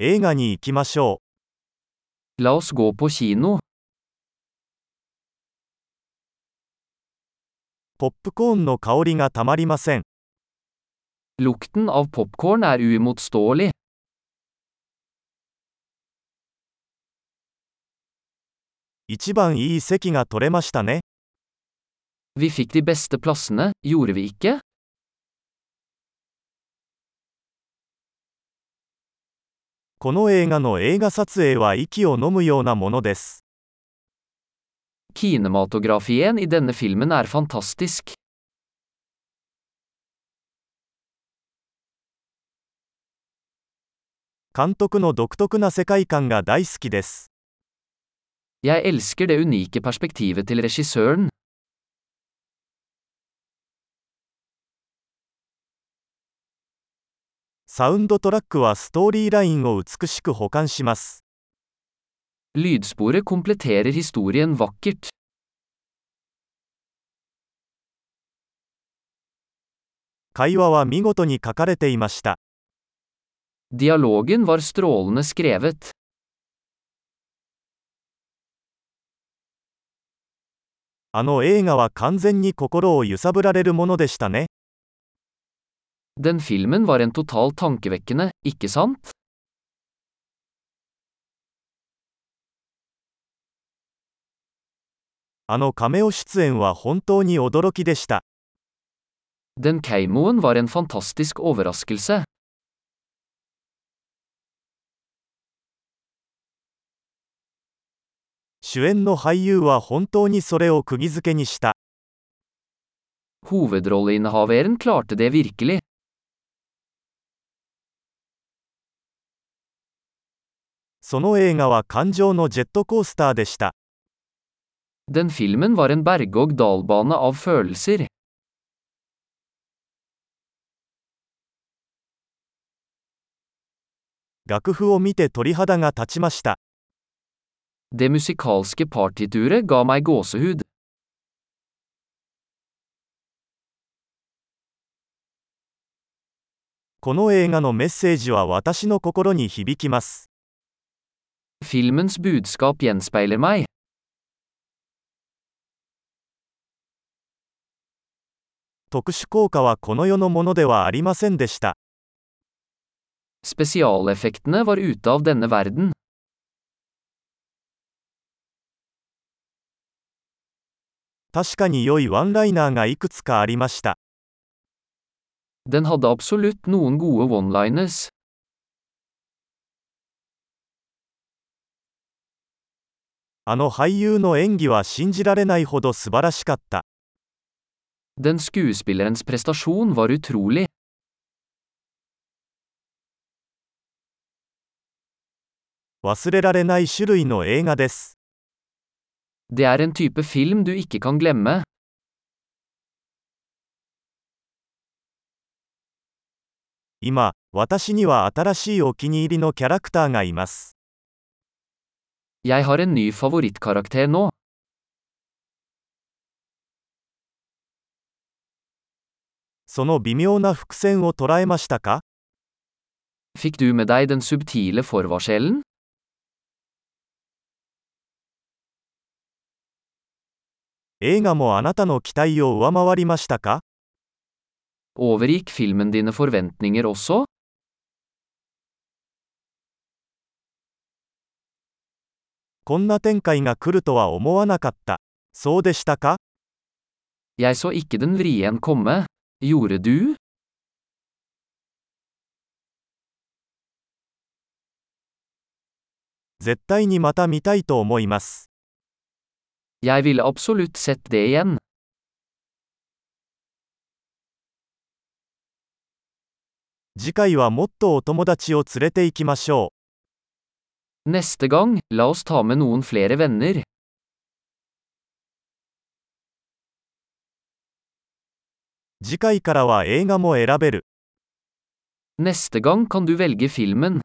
映画に行きましょ La oss gå på kino. う。ポップコーンの香りがたまりません。Lukten av popkorn er uimotståelig. 一番いい席が取れましたね。Vi fikk de beste plassene, gjorde vi ikke? この映画の映画撮影は息を飲むようなものです。Kinematografien i denne filmen er fantastisk. 監督の独特な世界観が大好きです。Jeg elsker det unike perspektivet til regissøren. サウンドトラックはストーリーラインを美しく保管します。Lydsporet kompletterer historien vakkert. 会話は見事に書かれていました。Dialogen var strålende skrevet. あの映画は完全に心を揺さぶられるものでしたね。Den filmen var en totalt tankevekkende, ikke sant? あのカメオ出演は本当に驚きでした。Den keimoen var en fantastisk overraskelse. 主演の俳優は本当にそれを釘付けにした。Hovedrolleinnehaveren klarte det virkelig. その映画は感情のジェットコースターでした。Den filmen var en berg-og-dal-bane av følelser. 楽譜を見て鳥肌が立ちました。Det musikalske partituret ga meg gåsehud. この映画のメッセージは私の心に響きます。Filmens budskap gjenspeiler meg. 特殊効果はこの世のものではありませんでした。Spesialeffektene var ute av denne verden. 確かに良いワンライナーがいくつかありました。Den hadde absolutt noen gode one-liners. あの俳優の演技は信じられないほど素晴らしかった。Den skuespillerens prestasjon var utrolig. 忘れられない種類の映画です。Det er en type film du ikke kan glemme. 今、私には新しいお気に入りのキャラクターがいます。Jeg har en ny favorittkarakter nå. その微妙な伏線を捉えましたか Fikk du med deg den subtile forvarselen? 映画もあなたの期待を上回りましたか Overgikk filmen dine forventninger også? こんな展開が来るとは思わなかった。そうでしたか Jeg så ikke den vrien komme. Gjorde du? 絶対にまた見たいと思います。Jeg ville absolutt sett det igjen. 次回はもっとお友達を連れて行きましょう。Neste gang, la oss ta med noen flere venner. Neste gang kan du velge filmen.